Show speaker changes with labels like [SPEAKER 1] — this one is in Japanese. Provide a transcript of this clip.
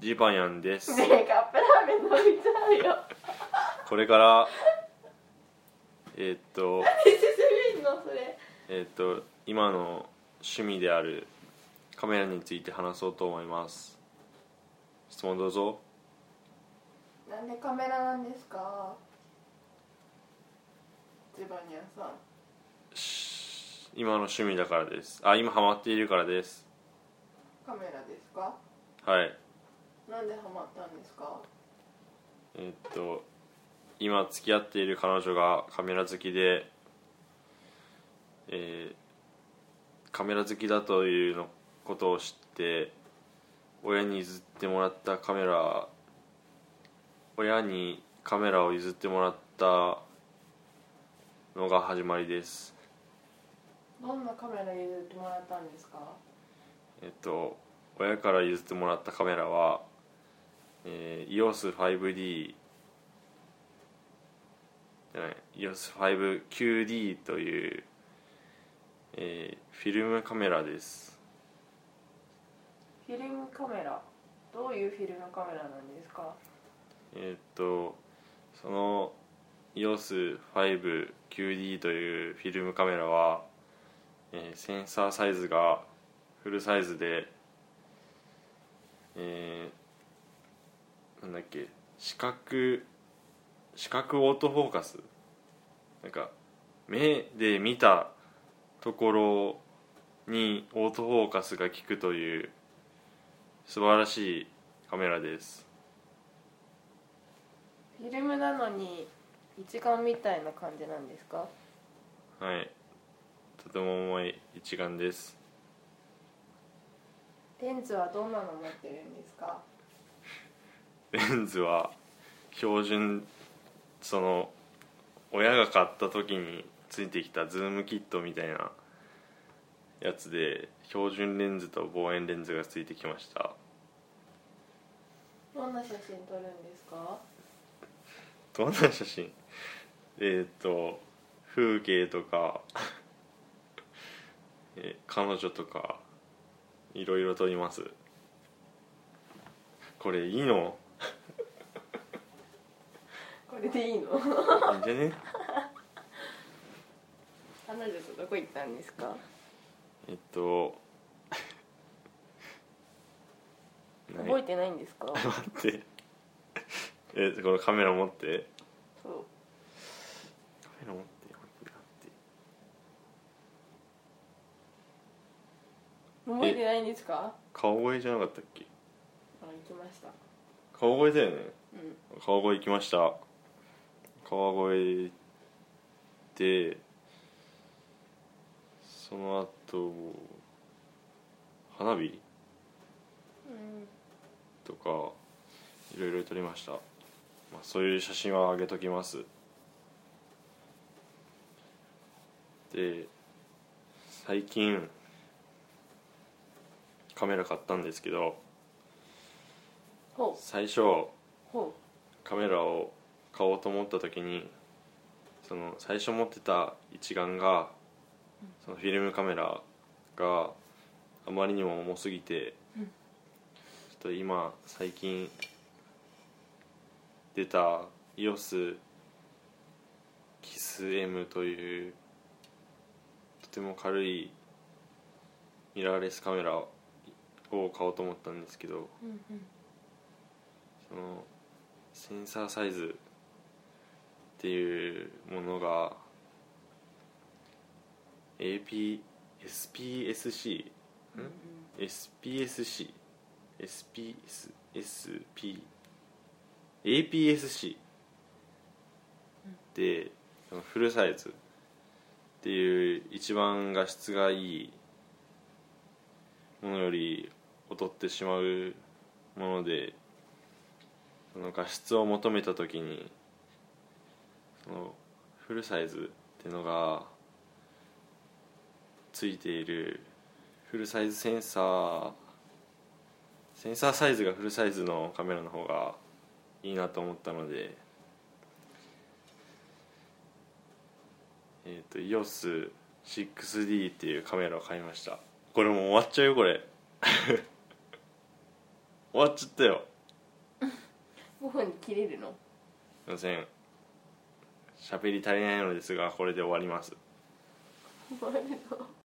[SPEAKER 1] ジバヤンです。
[SPEAKER 2] ねえカップラーメン飲みたいよ。
[SPEAKER 1] これからえーっと
[SPEAKER 2] え進めんのそれ？
[SPEAKER 1] えーっと今の趣味であるカメラについて話そうと思います。質問どうぞ。
[SPEAKER 2] なんでカメラなんですか？ジバニャンさん。
[SPEAKER 1] し今の趣味だからです。あ今ハマっているからです。
[SPEAKER 2] カメラですか？
[SPEAKER 1] はい
[SPEAKER 2] なんでハマったんですか？
[SPEAKER 1] えーっと今付き合っている彼女がカメラ好きでえーカメラ好きだというのことを知って親に譲ってもらったカメラ親にカメラを譲ってもらったのが始まりです。
[SPEAKER 2] どんなカメラ譲ってもらったんですか？
[SPEAKER 1] えっと親から譲ってもらったカメラは、えー、EOS5D じゃない EOS5QD という、えーフィルムカメラです。
[SPEAKER 2] フィルムカメラ。どういうフィルムカメラなんですか？
[SPEAKER 1] えーっとその EOS5QD というフィルムカメラは、えーセンサーサイズがフルサイズでえーなんだっけ？視覚視覚オートフォーカス？なんか目で見たところにオートフォーカスが効くという素晴らしいカメラです。
[SPEAKER 2] フィルムなのに一眼みたいな感じなんですか？
[SPEAKER 1] はい。とても重い一眼です。
[SPEAKER 2] レンズはどんなの持ってるんですか？
[SPEAKER 1] レンズは標準その親が買った時についてきたズームキットみたいなやつで標準レンズと望遠レンズがついてきました。
[SPEAKER 2] どんな写真撮るんですか？
[SPEAKER 1] どんな写真？えっ、と風景とか えー彼女とかいろいろ撮ります。これいいの？
[SPEAKER 2] これでいいの？
[SPEAKER 1] いいんじゃね？
[SPEAKER 2] 彼女とどこ行ったんですか？
[SPEAKER 1] えっと
[SPEAKER 2] 覚えてないんですか？
[SPEAKER 1] 待って。えこのカメラ持って？
[SPEAKER 2] そう。
[SPEAKER 1] カメラ持って
[SPEAKER 2] 覚えてないんですか？
[SPEAKER 1] 顔声じゃなかったっけ？
[SPEAKER 2] あ行きました。
[SPEAKER 1] 顔声だよね。
[SPEAKER 2] うん。
[SPEAKER 1] 川越行きました川越でその後花火？
[SPEAKER 2] うん。
[SPEAKER 1] とかいろいろ撮りました、まあ、そういう写真は上げときます。で最近カメラ買ったんですけど最初
[SPEAKER 2] ほ
[SPEAKER 1] カメラを買おうと思った時にその最初持ってた一眼がそのフィルムカメラがあまりにも重すぎて、
[SPEAKER 2] うん。
[SPEAKER 1] ちょっと今最近出た EOS キス M というとても軽いミラーレスカメラを買おうと思ったんですけど
[SPEAKER 2] ううんうん。
[SPEAKER 1] そのセンサーサイズっていうものが AP SPSC
[SPEAKER 2] うん。うん。
[SPEAKER 1] SPSC SPSP APS-C でフルサイズっていう一番画質がいいものより劣ってしまうものでその画質を求めた時にそのフルサイズっていうのがついているフルサイズセンサーセンサーサイズがフルサイズのカメラの方がいいなと思ったのでえっ、と EOS6D っていうカメラを買いました。これもう終わっちゃうよこれ。終わっちゃったよ。
[SPEAKER 2] 5分に切れるの？
[SPEAKER 1] すいません喋り足りないのですがこれで終わります。
[SPEAKER 2] 終わるの。